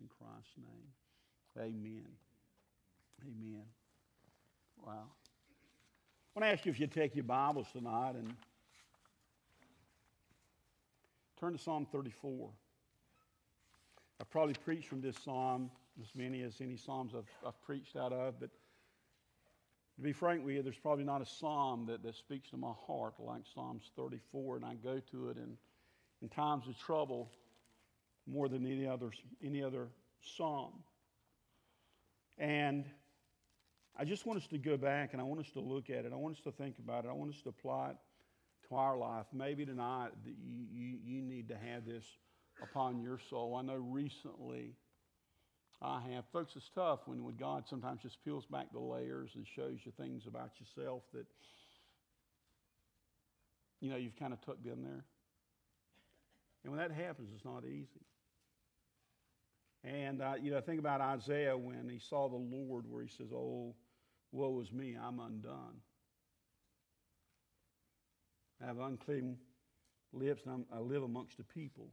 In Christ's name. Amen. Amen. Wow. I want to ask you if you take your Bibles tonight and turn to Psalm 34. I've probably preached from this psalm as many as any psalms I've, I've preached out of, but to be frank with you, there's probably not a psalm that, that speaks to my heart like Psalms 34, and I go to it in, in times of trouble more than any other, any other psalm. And I just want us to go back and I want us to look at it. I want us to think about it. I want us to apply it to our life. Maybe tonight you, you, you need to have this upon your soul. I know recently I have. Folks, it's tough when, when God sometimes just peels back the layers and shows you things about yourself that, you know, you've kind of tucked in there. And when that happens, it's not easy. And, uh, you know, think about Isaiah when he saw the Lord, where he says, Oh, woe is me, I'm undone. I have unclean lips, and I'm, i live amongst the people.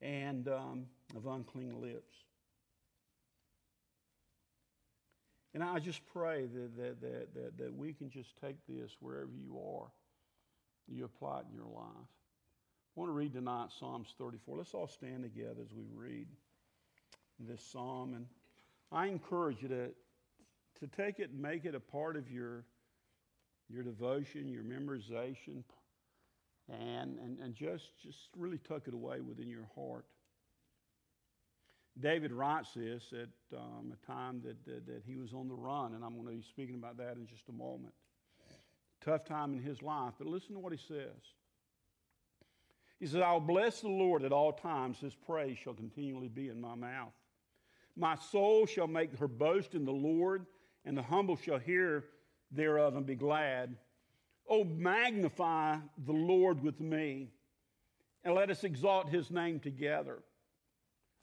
And um, of unclean lips. And I just pray that, that, that, that, that we can just take this wherever you are, you apply it in your life. I want to read tonight Psalms 34. Let's all stand together as we read this psalm. And I encourage you to, to take it and make it a part of your, your devotion, your memorization, and, and, and just, just really tuck it away within your heart. David writes this at um, a time that, that, that he was on the run, and I'm going to be speaking about that in just a moment. Tough time in his life, but listen to what he says. He says, I'll bless the Lord at all times. His praise shall continually be in my mouth. My soul shall make her boast in the Lord, and the humble shall hear thereof and be glad. Oh, magnify the Lord with me, and let us exalt his name together.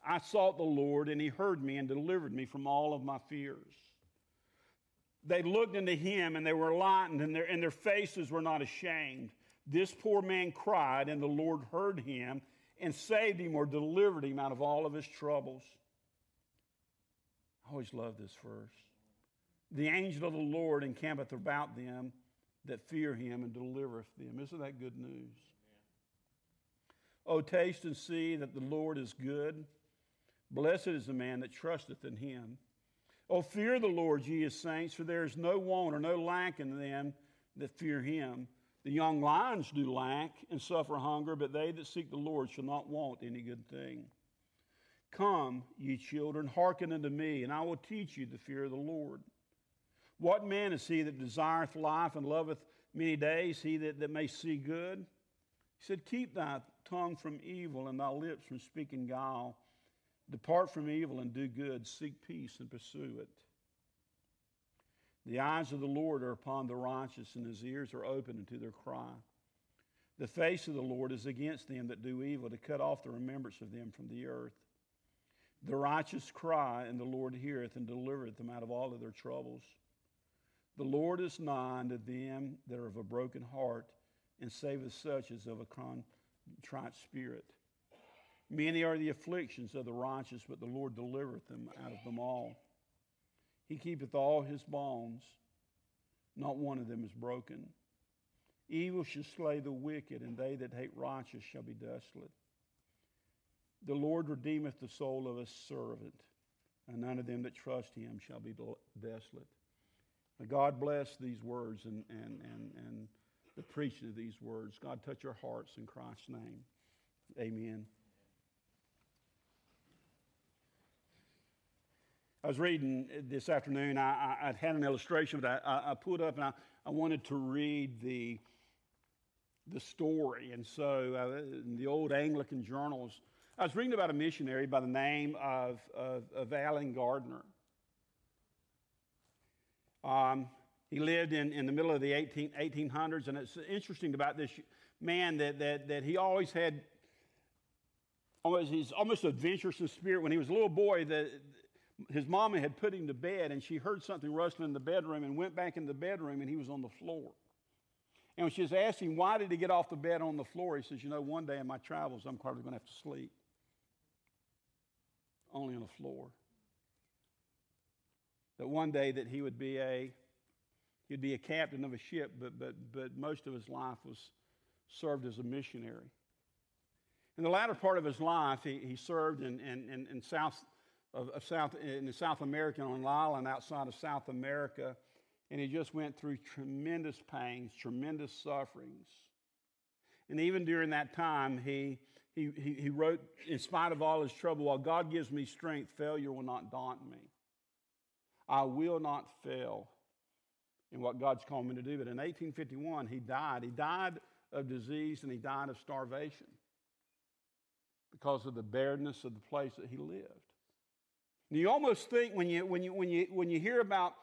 I sought the Lord, and he heard me and delivered me from all of my fears. They looked into him, and they were enlightened, and their, and their faces were not ashamed. This poor man cried, and the Lord heard him and saved him or delivered him out of all of his troubles. I always love this verse. The angel of the Lord encampeth about them that fear him and delivereth them. Isn't that good news? Oh, taste and see that the Lord is good. Blessed is the man that trusteth in him. Oh, fear the Lord, ye his saints, for there is no want or no lack in them that fear him. The young lions do lack and suffer hunger, but they that seek the Lord shall not want any good thing. Come, ye children, hearken unto me, and I will teach you the fear of the Lord. What man is he that desireth life and loveth many days, he that, that may see good? He said, Keep thy tongue from evil and thy lips from speaking guile. Depart from evil and do good, seek peace and pursue it. The eyes of the Lord are upon the righteous, and his ears are open unto their cry. The face of the Lord is against them that do evil, to cut off the remembrance of them from the earth. The righteous cry, and the Lord heareth and delivereth them out of all of their troubles. The Lord is nigh unto them that are of a broken heart, and saveth such as of a contrite spirit. Many are the afflictions of the righteous, but the Lord delivereth them out of them all. He keepeth all his bonds, not one of them is broken. Evil shall slay the wicked, and they that hate righteous shall be desolate. The Lord redeemeth the soul of his servant, and none of them that trust him shall be desolate. May God bless these words and, and, and, and the preaching of these words. God, touch our hearts in Christ's name. Amen. I was reading this afternoon. I, had an illustration that I, I put up, and I, I, wanted to read the, the story. And so, uh, in the old Anglican journals, I was reading about a missionary by the name of, of, of Allen Gardiner. Um, he lived in, in the middle of the 18, 1800s, and it's interesting about this man that, that, that he always had almost, he's almost adventurous in spirit. When he was a little boy, the, his mama had put him to bed and she heard something rustling in the bedroom and went back in the bedroom and he was on the floor. And when she was asking why did he get off the bed on the floor, he says, You know, one day in my travels, I'm probably going to have to sleep. only on the floor. That one day that he would be a he'd be a captain of a ship, but but but most of his life was served as a missionary. In the latter part of his life, he, he served in, in, in, in South of, of, South in South America on an island outside of South America, and he just went through tremendous pains, tremendous sufferings. And even during that time, he, he, he, wrote, in spite of all his trouble, while God gives me strength, failure will not daunt me. I will not fail in what God's called me to do. But in 1851, he died. He died of disease and he died of starvation because of the bareness of the place that he lived. And you almost think when you, when you, when you, when you hear about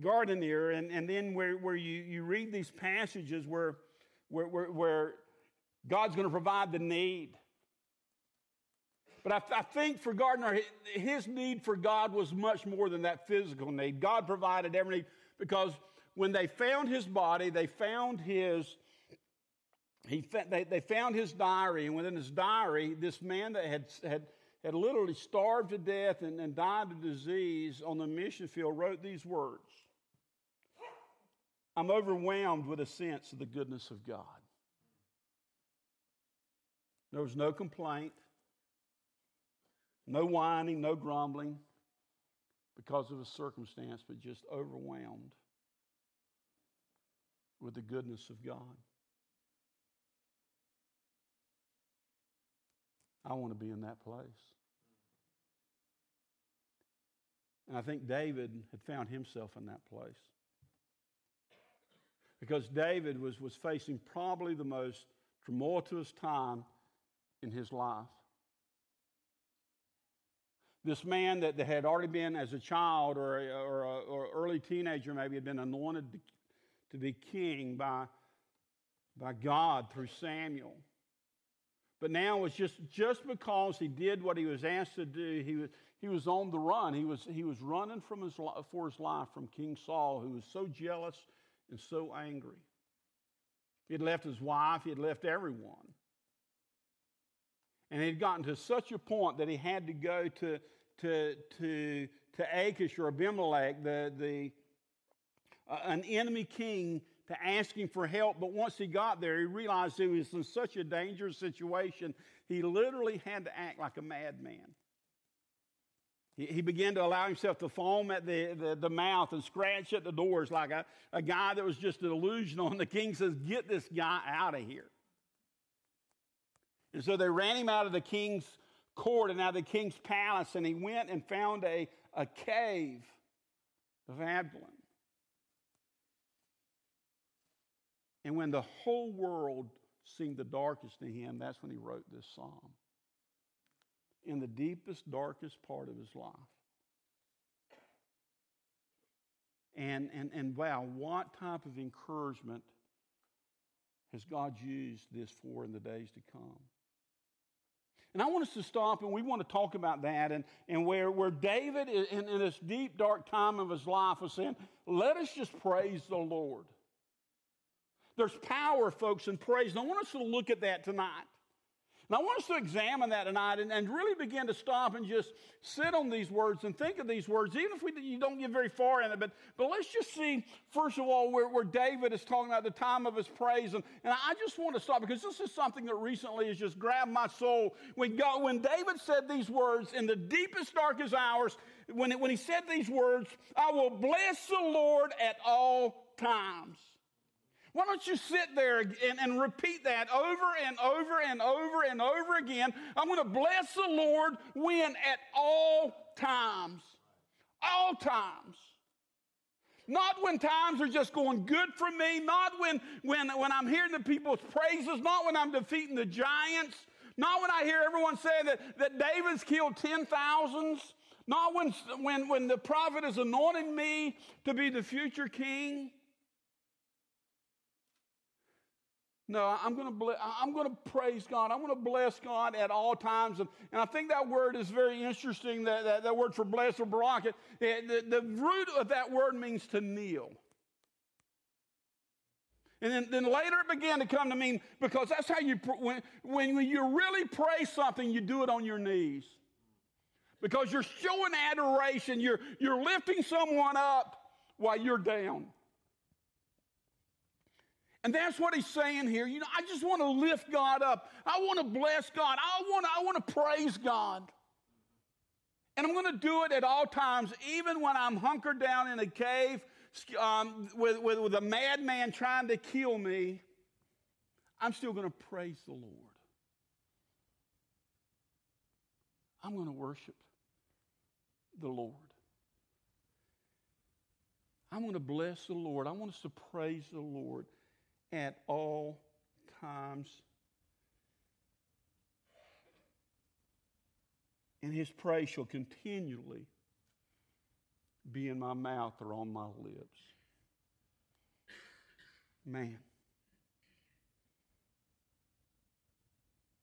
Gardiner and, and then where, where you, you read these passages where, where, where, where God's going to provide the need. But I, I, think for Gardiner, his need for God was much more than that physical need. God provided every need because when they found his body, they found his, he, they, they found his diary, and within his diary, this man that had, had, had literally starved to death and, and died of disease on the mission field wrote these words I'm overwhelmed with a sense of the goodness of God. There was no complaint, no whining, no grumbling because of a circumstance, but just overwhelmed with the goodness of God. I want to be in that place. And I think David had found himself in that place. Because David was, was facing probably the most tumultuous time in his life. This man that, had already been, as a child or, a, or, a, or early teenager, maybe had been anointed to, to be king by, by God through Samuel. But now it was just, just because he did what he was asked to do, he was, he was on the run. He was, he was running from his, for his life from King Saul, who was so jealous and so angry. He had left his wife, he had left everyone. And he had gotten to such a point that he had to go to, to, to, to Achish or Abimelech, the, the, uh, an enemy king to ask him for help. But once he got there, he realized he was in such a dangerous situation, he literally had to act like a madman. He, he began to allow himself to foam at the, the, the, mouth and scratch at the doors like a, a guy that was just delusional. And the king says, Get this guy out of here. And so they ran him out of the king's court and out of the king's palace, and he went and found a, a cave of Adullam. And when the whole world seemed the darkest to him, that's when he wrote this psalm. In the deepest, darkest part of his life. And, and, and wow, what type of encouragement has God used this for in the days to come? And I want us to stop and we want to talk about that and, and where, where David, in, in this deep, dark time of his life, was saying, let us just praise the Lord. There's power, folks, in praise. And I want us to look at that tonight. And I want us to examine that tonight and, and really begin to stop and just sit on these words and think of these words, even if we, you don't get very far in it. But, but let's just see, first of all, where, where David is talking about the time of his praise. And, and I just want to stop because this is something that recently has just grabbed my soul. When, God, when David said these words in the deepest, darkest hours, when, it, when he said these words, I will bless the Lord at all times. Why don't you sit there and, and repeat that over and over and over and over again? I'm going to bless the Lord when at all times. All times. Not when times are just going good for me, not when, when, when I'm hearing the people's praises, not when I'm defeating the giants, not when I hear everyone say that, that David's killed 10,000s, not when, when, when the prophet is anointing me to be the future king. No, I'm going to I'm going to praise God. I'm going to bless God at all times. And, and I think that word is very interesting. That, that, that word for bless or barak, the, the root of that word means to kneel. And then, then later it began to come to mean because that's how you when, when you really pray something, you do it on your knees. because you're showing adoration. You're, you're lifting someone up while you're down. And that's what he's saying here. You know, I just want to lift God up. I want to bless God. I want to, I want to praise God. And I'm going to do it at all times, even when I'm hunkered down in a cave um, with, with, with a madman trying to kill me. I'm still going to praise the Lord. I'm going to worship the Lord. I want to bless the Lord. I want us to praise the Lord at all times. And his praise shall continually be in my mouth or on my lips. Man.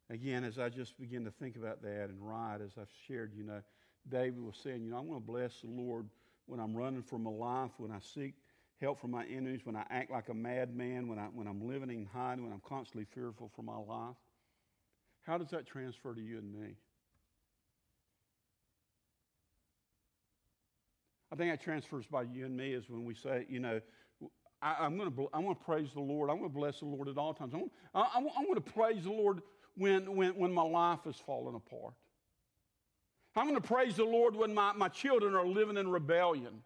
Again, as I just begin to think about that and write, as I've shared, you know, David was saying, you know, I'm going to bless the Lord when I'm running for my life, when I seek help from my enemies, when I act like a madman, when, I, when I'm living in hiding, when I'm constantly fearful for my life. How does that transfer to you and me? I think that transfers by you and me is when we say, you know, I, am going to I'm going to praise the Lord. I'm going to bless the Lord at all times. I'm, I, I'm going to praise the Lord when, when, when my life is falling apart. I'm going to praise the Lord when my, my children are living in rebellion.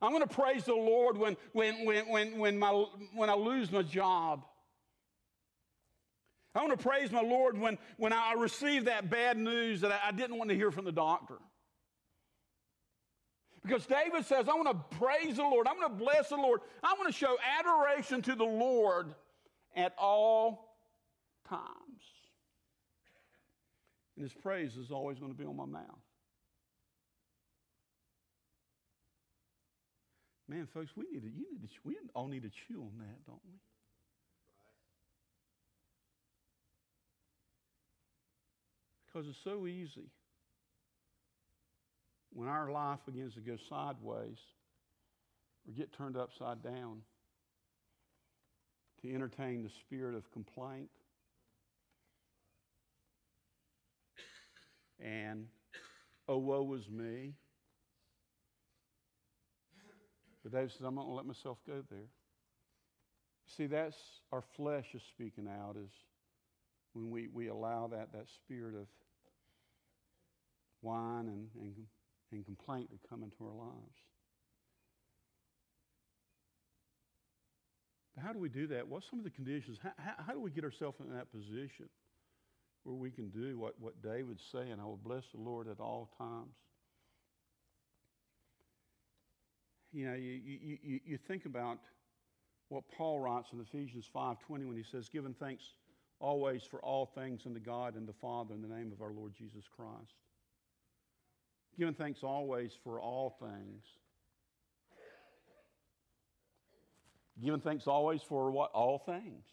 I'm going to praise the Lord when, when, when, when, when, my, when I lose my job. I want to praise my Lord when, when I receive that bad news that I, I didn't want to hear from the doctor. Because David says, I want to praise the Lord. I'm going to bless the Lord. I want to show adoration to the Lord at all times. And his praise is always going to be on my mouth. Man, folks, we need to, you need to, we all need to chew on that, don't we? Because it's so easy when our life begins to go sideways or get turned upside down to entertain the spirit of complaint and, oh, woe is me. But David says, I'm not going to let myself go there. See, that's our flesh is speaking out is when we, we allow that, that spirit of whine and, and, and complaint to come into our lives. But how do we do that? What's some of the conditions? How, how, how do we get ourselves in that position where we can do what, what David's saying? I will bless the Lord at all times. You know, you, you, you, think about what Paul writes in Ephesians 5.20 when he says, giving thanks always for all things unto God and the Father in the name of our Lord Jesus Christ. Giving thanks always for all things. Giving thanks always for what? All things.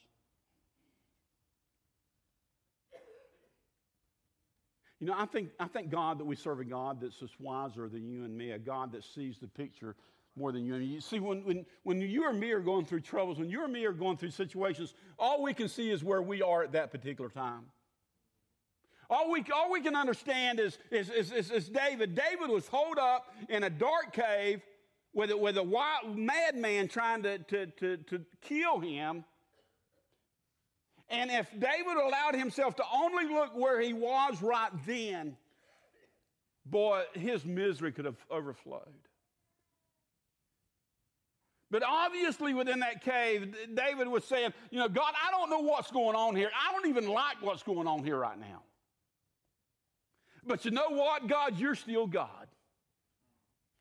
You know, I think, I think God that we serve a God that's just wiser than you and me, a God that sees the picture more than you and. You see, when, when, when you or me are going through troubles, when you or me are going through situations, all we can see is where we are at that particular time. All we, all we can understand is, is, is, is, is David. David was holed up in a dark cave with a, with a wild madman trying to, to, to, to kill him. And if David allowed himself to only look where he was right then, boy, his misery could have overflowed. But obviously, within that cave, David was saying, You know, God, I don't know what's going on here. I don't even like what's going on here right now. But you know what, God? You're still God.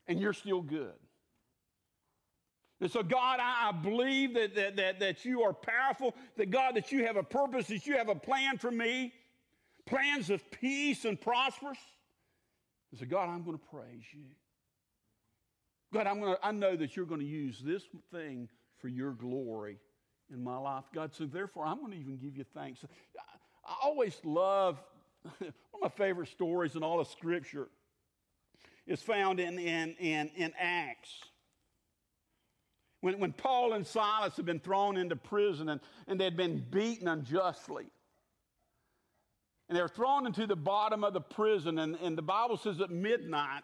And you're still good. And so, God, I, I believe that, that, that, that you are powerful, that God, that you have a purpose, that you have a plan for me, plans of peace and prosperous. And so, God, I'm going to praise you. God, I'm to, I know that you're going to use this thing for your glory in my life. God, so therefore, I'm going to even give you thanks. I, I always love one of my favorite stories in all of Scripture is found in, in, in, in Acts. When, when Paul and Silas had been thrown into prison and, and they'd been beaten unjustly. And they were thrown into the bottom of the prison. And, and the Bible says at midnight,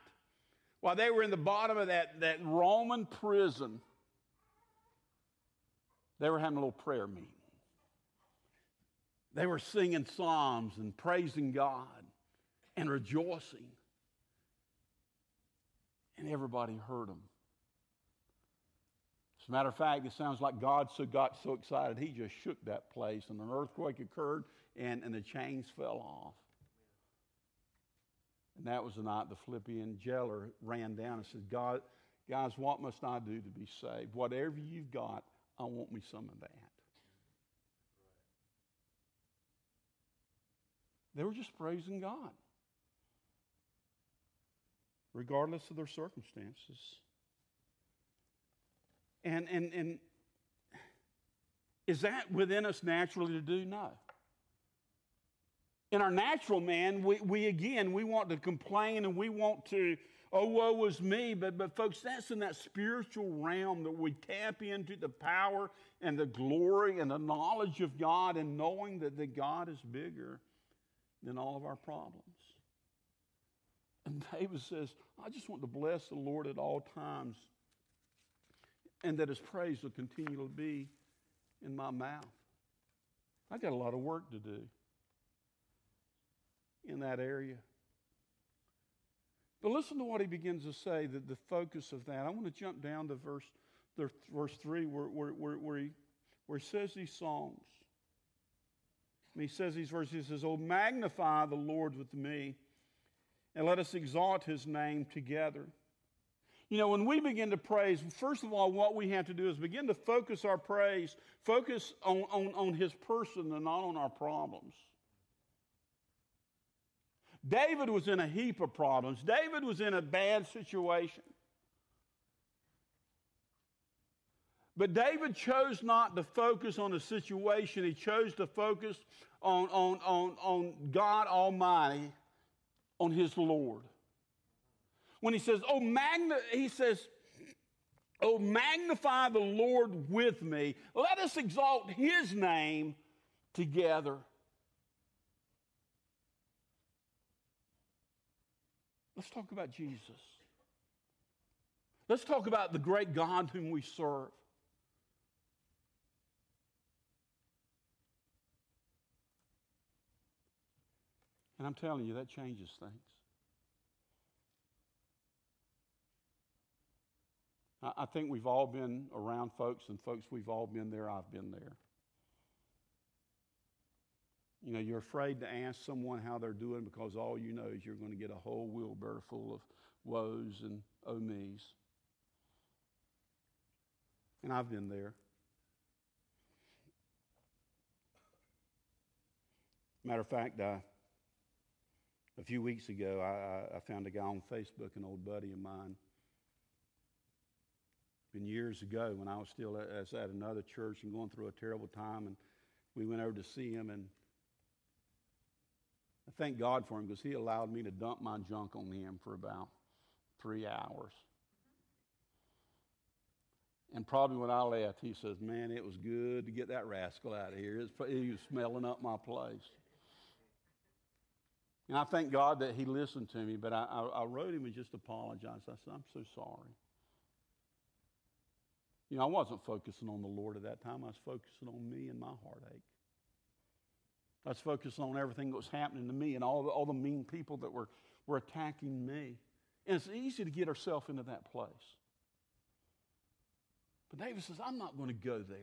while they were in the bottom of that, that Roman prison, they were having a little prayer meeting. They were singing psalms and praising God and rejoicing. And everybody heard them. As a matter of fact, it sounds like God so got so excited, he just shook that place, and an earthquake occurred, and, and the chains fell off. And that was the night the Philippian jailer ran down and said, God, guys, what must I do to be saved? Whatever you've got, I want me some of that. They were just praising God, regardless of their circumstances. And, and, and is that within us naturally to do? No. In our natural man, we, we again, we want to complain and we want to, oh, woe is me. But, but folks, that's in that spiritual realm that we tap into the power and the glory and the knowledge of God and knowing that, that God is bigger than all of our problems. And David says, I just want to bless the Lord at all times and that his praise will continue to be in my mouth. I got a lot of work to do in that area. But listen to what he begins to say, that the focus of that. I want to jump down to verse, verse 3 where, where, where, where, he, where he says these songs. He says these verses, he says, Oh, magnify the Lord with me, and let us exalt his name together. You know, when we begin to praise, first of all, what we have to do is begin to focus our praise, focus on, on, on his person and not on our problems. David was in a heap of problems. David was in a bad situation. But David chose not to focus on the situation. He chose to focus on, on, on, on God Almighty, on his Lord when he says, Oh, magna, he says, Oh, magnify the Lord with me. Let us exalt his name together. Let's talk about Jesus. Let's talk about the great God whom we serve. And I'm telling you, that changes things. I think we've all been around folks, and folks, we've all been there. I've been there. You know, you're afraid to ask someone how they're doing because all you know is you're going to get a whole wheelbarrow full of woes and oh me's. And I've been there. Matter of fact, I, a few weeks ago, I, I found a guy on Facebook, an old buddy of mine been years ago when I was still at, at another church and going through a terrible time, and we went over to see him, and I thank God for him because he allowed me to dump my junk on him for about three hours. And probably when I left, he says, "Man, it was good to get that rascal out of here. he was smelling up my place." And I thank God that he listened to me, but I, I, I wrote him and just apologized. I said, "I'm so sorry." You know, I wasn't focusing on the Lord at that time. I was focusing on me and my heartache. I was focusing on everything that was happening to me and all the, all the mean people that were, were attacking me. And it's easy to get ourselves into that place. But David says, I'm not going to go there.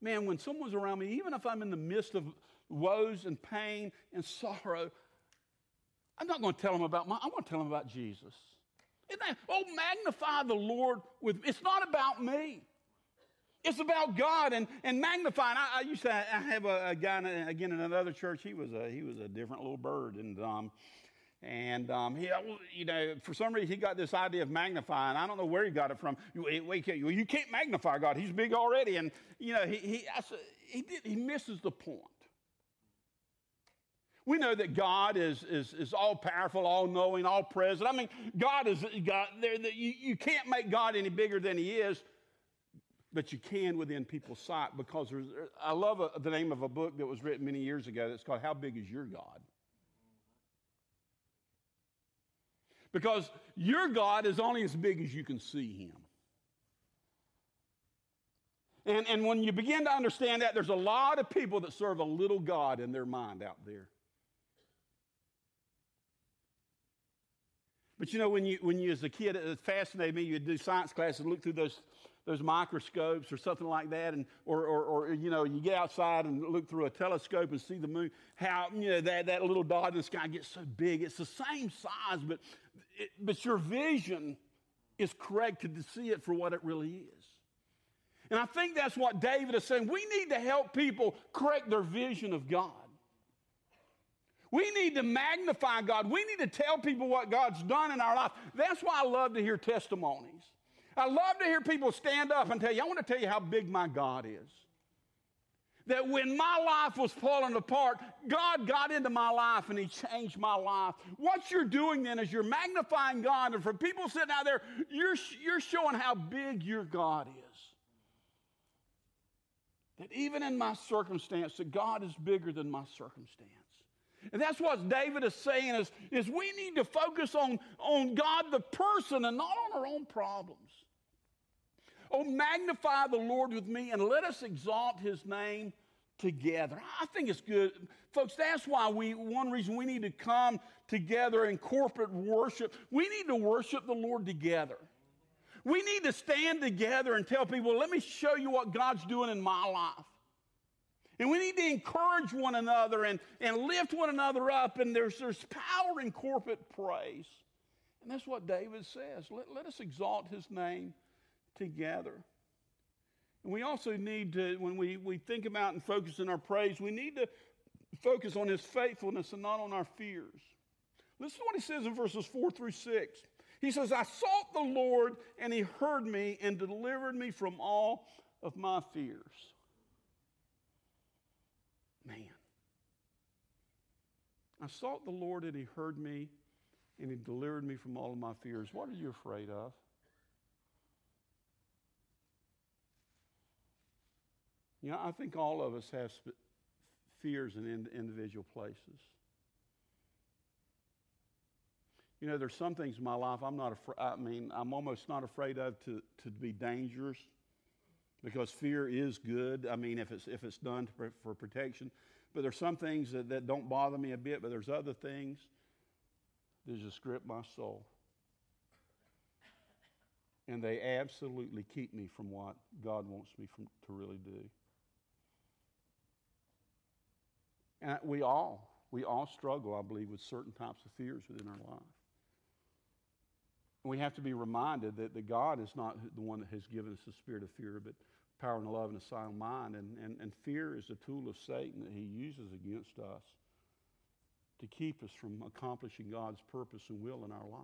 Man, when someone's around me, even if I'm in the midst of woes and pain and sorrow, I'm not going to tell them about my, I want to tell them about Jesus. That, oh, magnify the Lord with It's not about me. It's about God and, and magnifying. I, I used to I have a, a guy, again, in another church. He was a, he was a different little bird. And, um, and um, he, you know, for some reason, he got this idea of magnifying. I don't know where he got it from. You, you can't magnify God. He's big already. And, you know, he, he, he, did, he misses the point. We know that God is, is, is all powerful, all knowing, all present. I mean, God is God. There, you, you can't make God any bigger than He is. But you can within people's sight because there's, I love a, the name of a book that was written many years ago that's called How Big Is Your God? Because your God is only as big as you can see him. And, and when you begin to understand that, there's a lot of people that serve a little God in their mind out there. But you know, when you, when you as a kid, it fascinated me, you'd do science classes and look through those, those microscopes or something like that, and, or, or, or, you know, you get outside and look through a telescope and see the moon, how, you know, that, that little dot in the sky gets so big. It's the same size, but, it, but your vision is corrected to see it for what it really is. And I think that's what David is saying. We need to help people correct their vision of God. We need to magnify God. We need to tell people what God's done in our life. That's why I love to hear testimonies. I love to hear people stand up and tell you, I want to tell you how big my God is. That when my life was falling apart, God got into my life and He changed my life. What you're doing then is you're magnifying God. And for people sitting out there, you're, you're showing how big your God is. That even in my circumstance, that God is bigger than my circumstance. And that's what David is saying is, is we need to focus on, on God the person and not on our own problems. Oh, magnify the Lord with me and let us exalt his name together. I think it's good. Folks, that's why we, one reason we need to come together in corporate worship. We need to worship the Lord together. We need to stand together and tell people, let me show you what God's doing in my life. And we need to encourage one another and, and lift one another up. And there's, there's power in corporate praise. And that's what David says. Let, let us exalt his name together. And we also need to, when we, we think about and focus in our praise, we need to focus on his faithfulness and not on our fears. Listen to what he says in verses 4 through 6. He says, I sought the Lord, and he heard me and delivered me from all of my fears. Man. I sought the Lord, and he heard me, and he delivered me from all of my fears. What are you afraid of? You know, I think all of us have fears in individual places. You know, there's some things in my life I'm not afraid, I mean, I'm almost not afraid of to, to be dangerous because fear is good. I mean, if it's, if it's done for protection. But there's some things that, that don't bother me a bit, but there's other things that just grip my soul. And they absolutely keep me from what God wants me from, to really do. And we all, we all struggle, I believe, with certain types of fears within our life we have to be reminded that, that God is not the one that has given us the spirit of fear, but power and love and a sound mind. And, and, and fear is a tool of Satan that he uses against us to keep us from accomplishing God's purpose and will in our life.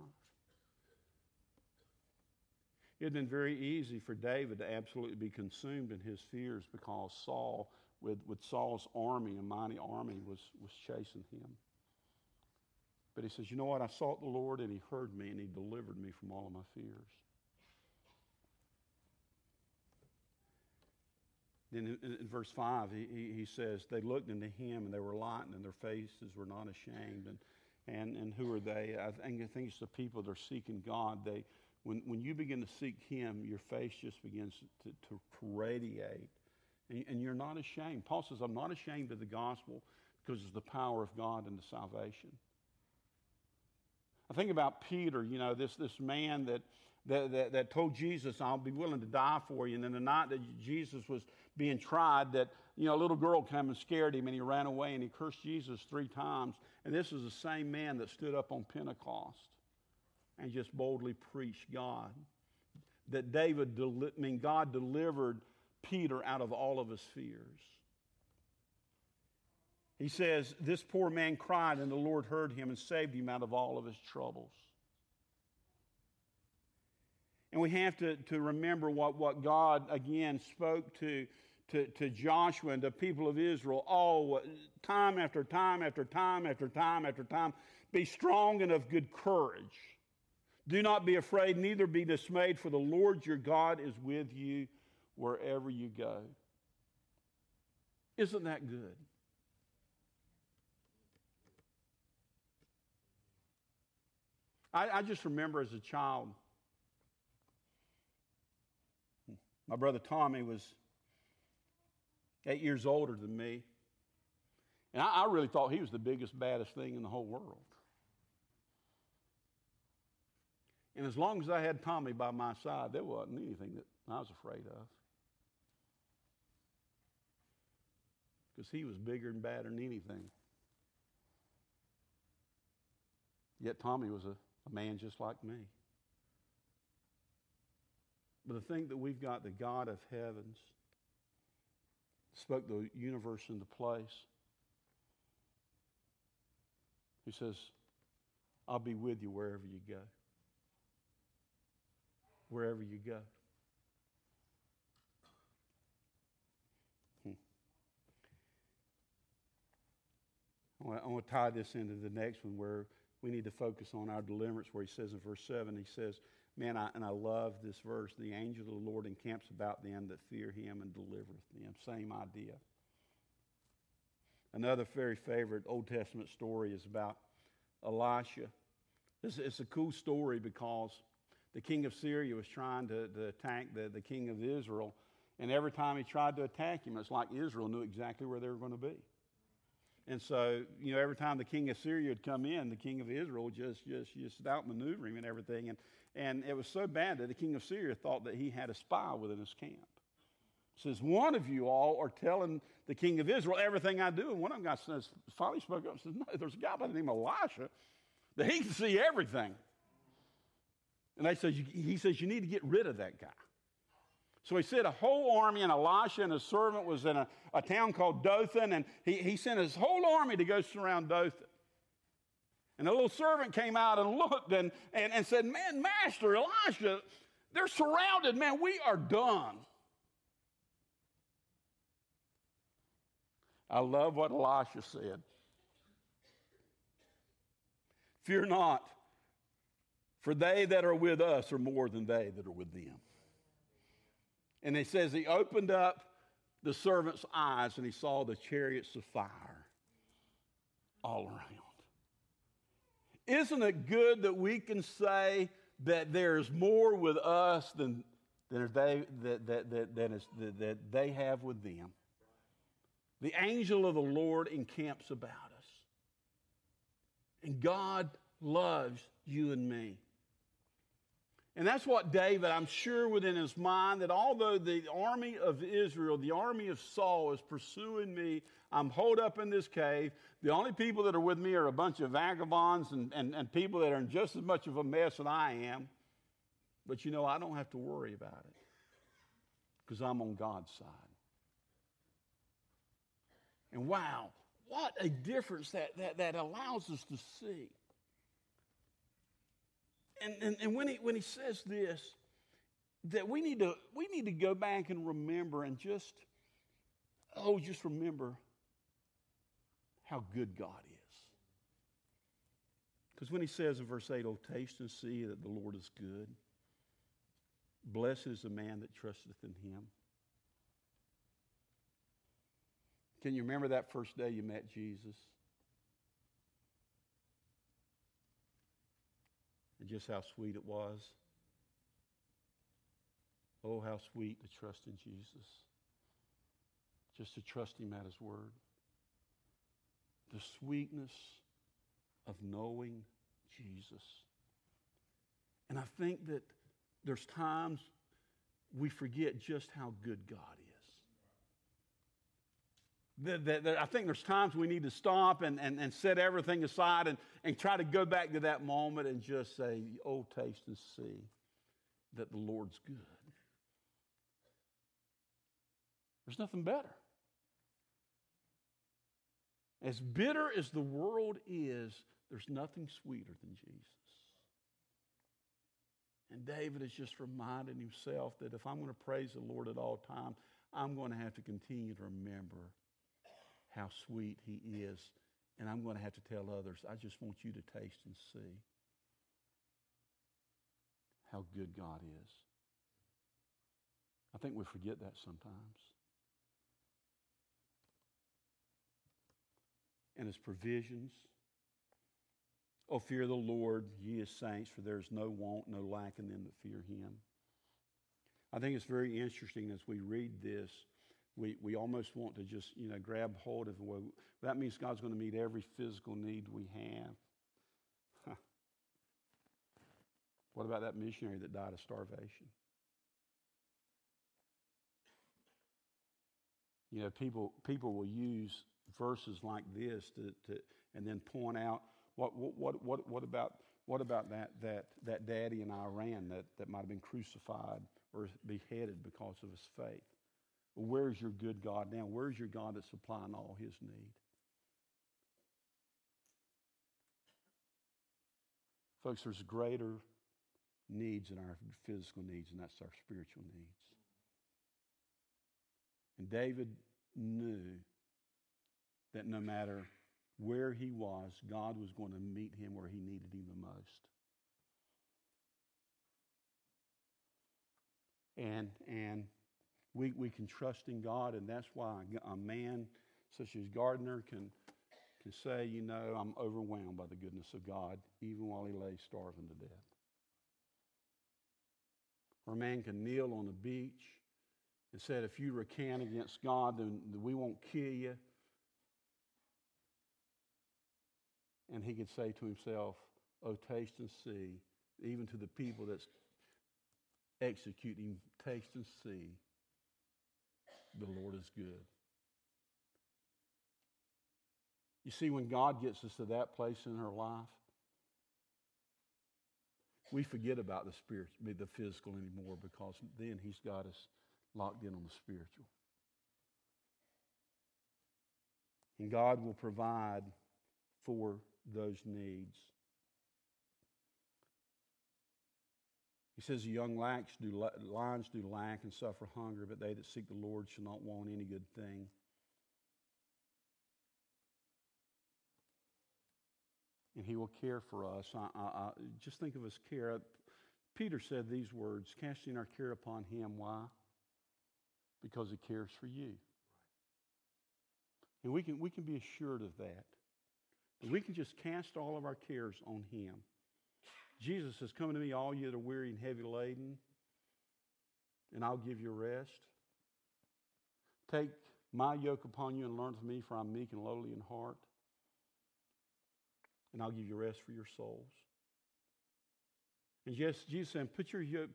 It had been very easy for David to absolutely be consumed in his fears because Saul, with, with Saul's army, a mighty army, was, was chasing him. But he says, You know what? I sought the Lord and he heard me and he delivered me from all of my fears. Then in, in verse 5, he, he, says, They looked into him and they were lightened and their faces were not ashamed. And, and, and who are they? I think, I think it's the people that are seeking God. They, when, when you begin to seek him, your face just begins to, to radiate. And, and you're not ashamed. Paul says, I'm not ashamed of the gospel because it's the power of God into salvation. I think about Peter, you know, this, this man that, that, that, that, told Jesus, I'll be willing to die for you. And then the night that Jesus was being tried, that, you know, a little girl came and scared him and he ran away and he cursed Jesus three times. And this is the same man that stood up on Pentecost and just boldly preached God. That David, I mean, God delivered Peter out of all of his fears. He says, This poor man cried, and the Lord heard him and saved him out of all of his troubles. And we have to, to remember what, what God again spoke to, to, to Joshua and the people of Israel all time after time after time after time after time. Be strong and of good courage. Do not be afraid, neither be dismayed, for the Lord your God is with you wherever you go. Isn't that good? I, I just remember as a child, my brother Tommy was eight years older than me. And I, I, really thought he was the biggest, baddest thing in the whole world. And as long as I had Tommy by my side, there wasn't anything that I was afraid of. Because he was bigger and badder than anything. Yet Tommy was a a man just like me. But the thing that we've got, the God of heavens, spoke the universe into place. He says, I'll be with you wherever you go. Wherever you go. I want to tie this into the next one where we need to focus on our deliverance, where he says in verse 7, he says, Man, I, and I love this verse the angel of the Lord encamps about them that fear him and delivereth them. Same idea. Another very favorite Old Testament story is about Elisha. It's, it's a cool story because the king of Syria was trying to, to attack the, the king of Israel, and every time he tried to attack him, it's like Israel knew exactly where they were going to be. And so, you know, every time the king of Syria would come in, the king of Israel just just just outmaneuver him and everything. And and it was so bad that the king of Syria thought that he had a spy within his camp. says, one of you all are telling the king of Israel everything I do. And one of them guys says, finally spoke up and says, No, there's a guy by the name of Elisha that he can see everything. And they says, he says, you need to get rid of that guy. So he sent a whole army, and Elisha and his servant was in a, a town called Dothan, and he, he sent his whole army to go surround Dothan. And the little servant came out and looked and, and, and said, Man, Master, Elisha, they're surrounded. Man, we are done. I love what Elisha said. Fear not, for they that are with us are more than they that are with them. And it says he opened up the servant's eyes and he saw the chariots of fire all around. Isn't it good that we can say that there's more with us than, than, they, that, that, that, that, is, that, that they have with them? The angel of the Lord encamps about us. And God loves you and me. And that's what David, I'm sure within his mind, that although the army of Israel, the army of Saul is pursuing me, I'm holed up in this cave. The only people that are with me are a bunch of vagabonds and, and, and people that are in just as much of a mess as I am. But you know, I don't have to worry about it because I'm on God's side. And wow, what a difference that, that, that allows us to see and, and, and when, he, when he says this, that we need to we need to go back and remember and just oh just remember how good God is. Because when he says in verse 8, Oh, taste and see that the Lord is good, blessed is the man that trusteth in him. Can you remember that first day you met Jesus? And just how sweet it was. Oh, how sweet to trust in Jesus. Just to trust Him at His Word. The sweetness of knowing Jesus. And I think that there's times we forget just how good God is. That, that, that I think there's times we need to stop and, and, and set everything aside and, and try to go back to that moment and just say, Oh, taste and see that the Lord's good. There's nothing better. As bitter as the world is, there's nothing sweeter than Jesus. And David is just reminding himself that if I'm going to praise the Lord at all times, I'm going to have to continue to remember how sweet he is. And I'm going to have to tell others, I just want you to taste and see how good God is. I think we forget that sometimes. And his provisions. Oh, fear the Lord, ye his saints, for there is no want, no lack in them that fear him. I think it's very interesting as we read this. We, we almost want to just, you know, grab hold of, that means God's going to meet every physical need we have. Huh. What about that missionary that died of starvation? You know, people, people will use verses like this to, to, and then point out what, what, what, what, about, what about that, that, that daddy in Iran that, that might have been crucified or beheaded because of his faith? Where's your good God now? Where's your God that's supplying all his need? Folks, there's greater needs in our physical needs, and that's our spiritual needs. And David knew that no matter where he was, God was going to meet him where he needed him the most. And, and we, we can trust in God, and that's why a man such as Gardiner can, can say, you know, I'm overwhelmed by the goodness of God, even while he lays starving to death. Or a man can kneel on the beach and said, if you recant against God, then we won't kill you. And he could say to himself, Oh, taste and see, even to the people that's executing, taste and see, the Lord is good. You see, when God gets us to that place in our life, we forget about the spirit, the physical anymore because then He's got us locked in on the spiritual. And God will provide for those needs. He says, The young lacks do, lions do lack and suffer hunger, but they that seek the Lord shall not want any good thing. And he will care for us. I, I, I, just think of his care. Peter said these words casting our care upon him. Why? because he cares for you. And we can, we can be assured of that. we can just cast all of our cares on him. Jesus says, Come to me, all you that are weary and heavy laden, and I'll give you rest. Take my yoke upon you and learn from me, for I'm meek and lowly in heart, and I'll give you rest for your souls. And yes, Jesus said, Put your yoke,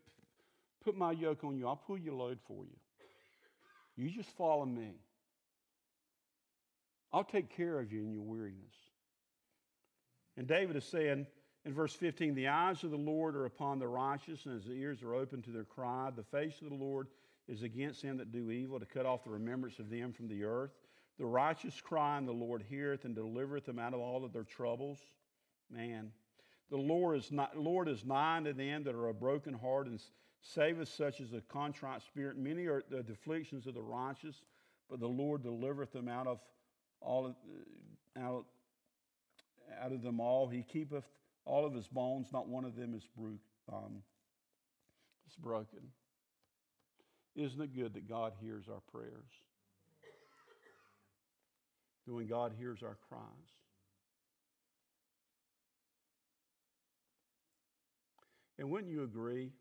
put my yoke on you. I'll pull your load for you. You just follow me. I'll take care of you in your weariness. And David is saying in verse 15, The eyes of the Lord are upon the righteous, and his ears are open to their cry. The face of the Lord is against them that do evil, to cut off the remembrance of them from the earth. The righteous cry, and the Lord heareth and delivereth them out of all of their troubles. Man, the Lord is, not, Lord is nigh unto them that are a broken heart and Save us such as a contrite spirit. Many are the afflictions of the righteous, but the Lord delivereth them out of all uh, out, out of them all. He keepeth all of his bones; not one of them is bro- um, is broken. Isn't it good that God hears our prayers? That When God hears our cries. And wouldn't you agree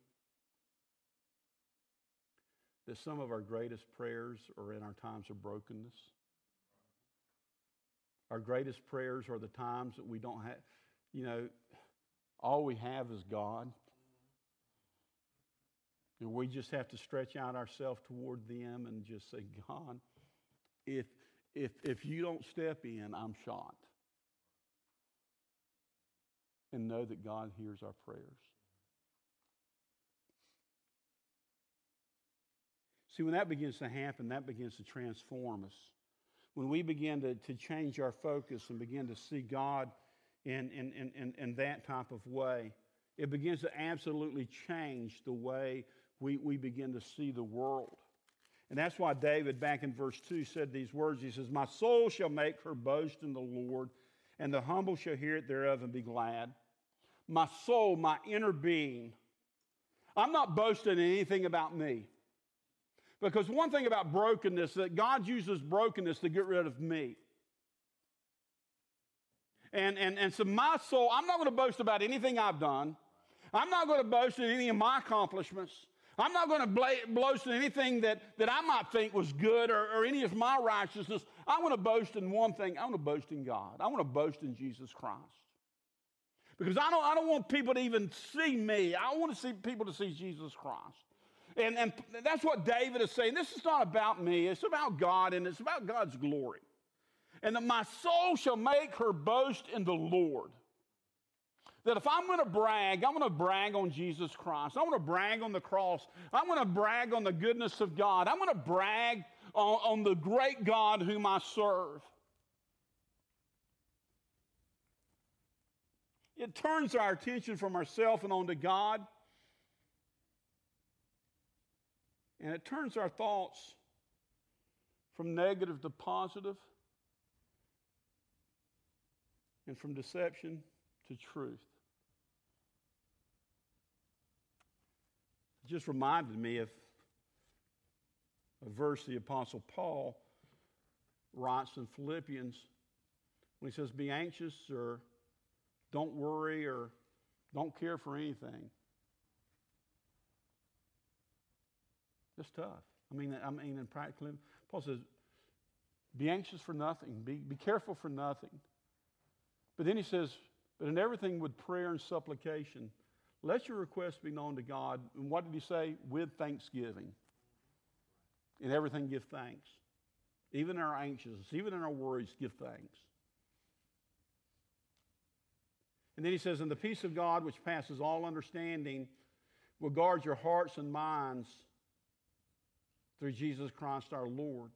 that some of our greatest prayers are in our times of brokenness. Our greatest prayers are the times that we don't have, you know, all we have is God. And we just have to stretch out ourselves toward them and just say, God, if, if, if you don't step in, I'm shot. And know that God hears our prayers. See, when that begins to happen, that begins to transform us. When we begin to, to change our focus and begin to see God in, in, in, in, that type of way, it begins to absolutely change the way we, we begin to see the world. And that's why David, back in verse 2, said these words. He says, My soul shall make her boast in the Lord, and the humble shall hear it thereof and be glad. My soul, my inner being. I'm not boasting anything about me. Because one thing about brokenness, that God uses brokenness to get rid of me. And, and, and so my soul, I'm not going to boast about anything I've done. I'm not going to boast in any of my accomplishments. I'm not going to boast in anything that, that I might think was good or, or any of my righteousness. I want to boast in one thing. I want to boast in God. I want to boast in Jesus Christ. Because I don't, I don't want people to even see me. I want to see people to see Jesus Christ. And, and that's what David is saying. This is not about me, it's about God, and it's about God's glory. And that my soul shall make her boast in the Lord. That if I'm going to brag, I'm going to brag on Jesus Christ. I'm going to brag on the cross. I'm going to brag on the goodness of God. I'm going to brag on, on the great God whom I serve. It turns our attention from ourselves and onto God. And it turns our thoughts from negative to positive and from deception to truth. It just reminded me of a verse the Apostle Paul writes in Philippians when he says, Be anxious or don't worry or don't care for anything. It's tough. I mean, I mean, in practically, Paul says, be anxious for nothing, be, be careful for nothing. But then he says, but in everything with prayer and supplication, let your requests be known to God. And what did he say? With thanksgiving. In everything, give thanks. Even in our anxiousness, even in our worries, give thanks. And then he says, And the peace of God, which passes all understanding, will guard your hearts and minds through Jesus Christ our Lord.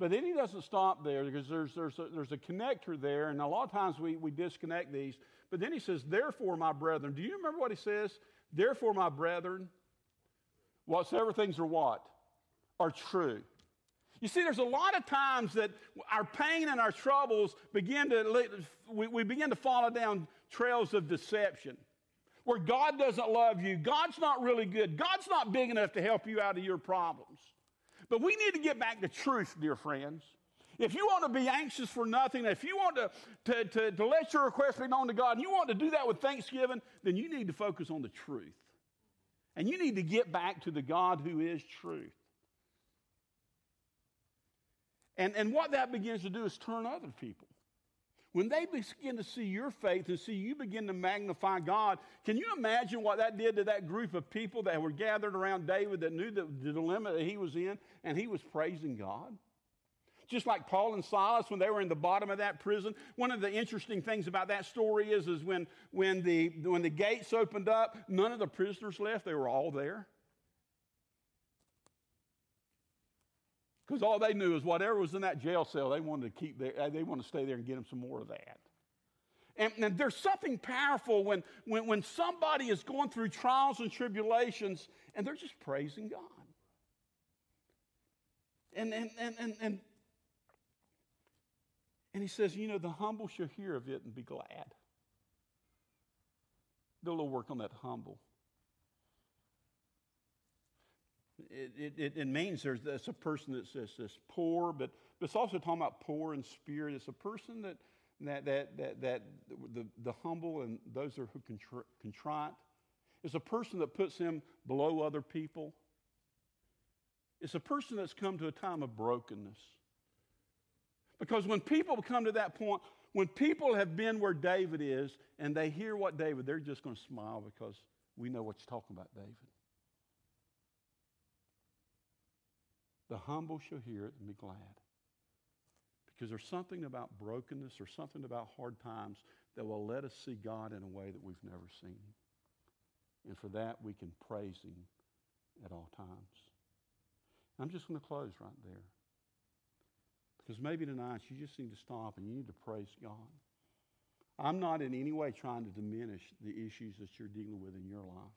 But then he doesn't stop there because there's, there's, a, there's a connector there, and a lot of times we, we disconnect these. But then he says, Therefore, my brethren. Do you remember what he says? Therefore, my brethren, whatsoever things are what? Are true. You see, there's a lot of times that our pain and our troubles begin to, we, we begin to follow down trails of deception where God doesn't love you. God's not really good. God's not big enough to help you out of your problems. But we need to get back to truth, dear friends. If you want to be anxious for nothing, if you want to, to, to, to let your request be known to God, and you want to do that with thanksgiving, then you need to focus on the truth. And you need to get back to the God who is truth. And, and what that begins to do is turn other people. When they begin to see your faith and see you begin to magnify God, can you imagine what that did to that group of people that were gathered around David that knew the, the dilemma that he was in and he was praising God? Just like Paul and Silas when they were in the bottom of that prison. One of the interesting things about that story is, is when, when, the, when the gates opened up, none of the prisoners left, they were all there. Because all they knew is whatever was in that jail cell, they wanted to keep there, they wanted to stay there and get them some more of that. And, and, there's something powerful when, when, when somebody is going through trials and tribulations and they're just praising God. And, and, and, and, and, and he says, you know, the humble shall hear of it and be glad. Do a little work on that humble. It, it, it means there's a person that's, that's, that's poor, but, but it's also talking about poor in spirit. It's a person that that that that, that the, the humble and those are who contri- contrite. It's a person that puts him below other people. It's a person that's come to a time of brokenness. Because when people come to that point, when people have been where David is and they hear what David, they're just going to smile because we know what you're talking about, David. The humble shall hear it and be glad. Because there's something about brokenness or something about hard times that will let us see God in a way that we've never seen. And for that, we can praise him at all times. I'm just going to close right there. Because maybe tonight you just need to stop and you need to praise God. I'm not in any way trying to diminish the issues that you're dealing with in your life.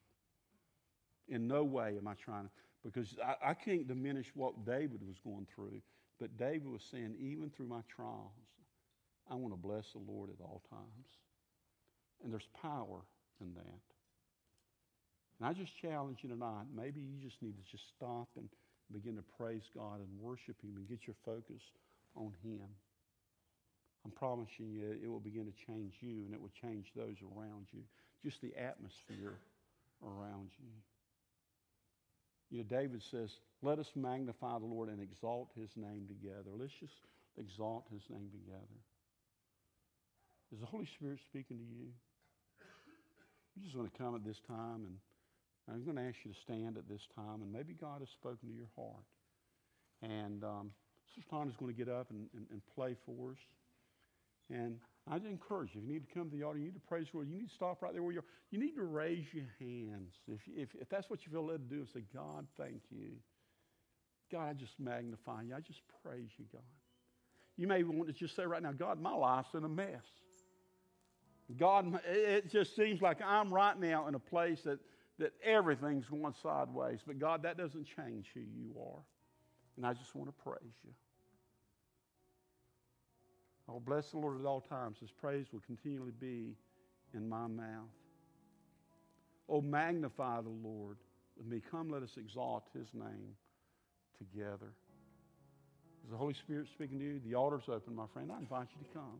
In no way am I trying to because I, I can't diminish what David was going through, but David was saying, even through my trials, I want to bless the Lord at all times. And there's power in that. And I just challenge you tonight. Maybe you just need to just stop and begin to praise God and worship Him and get your focus on Him. I'm promising you it will begin to change you and it will change those around you. Just the atmosphere around you. You know, David says, let us magnify the Lord and exalt his name together. Let's just exalt his name together. Is the Holy Spirit speaking to you? I'm just going to come at this time and I'm going to ask you to stand at this time, and maybe God has spoken to your heart. And um, Sister Tanya's going to get up and, and, and, play for us. And I encourage you, if you need to come to the altar, you need to praise the Lord, you need to stop right there where you are. You need to raise your hands. If, if, if that's what you feel led to do, and say, God, thank you. God, I just magnify you. I just praise you, God. You may want to just say right now, God, my life's in a mess. God, it just seems like I'm right now in a place that, that everything's going sideways. But God, that doesn't change who you are. And I just want to praise you. Oh, bless the Lord at all times. His praise will continually be in my mouth. Oh, magnify the Lord with me. Come, let us exalt his name together. Is the Holy Spirit speaking to you? The altar's open, my friend. I invite you to come.